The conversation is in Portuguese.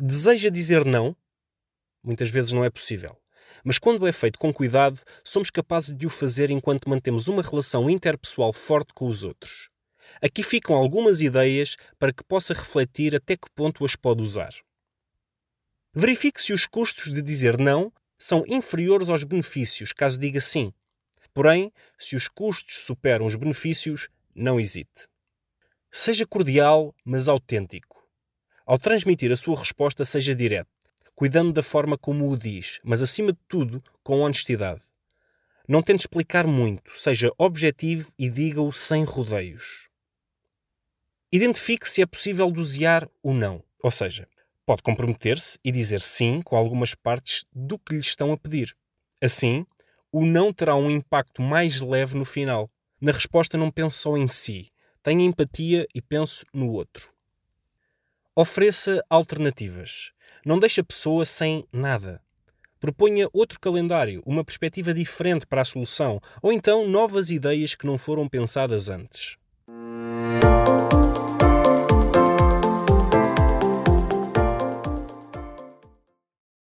deseja dizer não, muitas vezes não é possível. Mas quando é feito com cuidado, somos capazes de o fazer enquanto mantemos uma relação interpessoal forte com os outros. Aqui ficam algumas ideias para que possa refletir até que ponto as pode usar. Verifique se os custos de dizer não são inferiores aos benefícios, caso diga sim. Porém, se os custos superam os benefícios, não hesite. Seja cordial, mas autêntico. Ao transmitir a sua resposta, seja direto, cuidando da forma como o diz, mas acima de tudo, com honestidade. Não tente explicar muito, seja objetivo e diga-o sem rodeios. Identifique se é possível dosear o não, ou seja, pode comprometer-se e dizer sim com algumas partes do que lhe estão a pedir. Assim, o não terá um impacto mais leve no final. Na resposta, não penso só em si, tenho empatia e penso no outro. Ofereça alternativas. Não deixe a pessoa sem nada. Proponha outro calendário, uma perspectiva diferente para a solução, ou então novas ideias que não foram pensadas antes.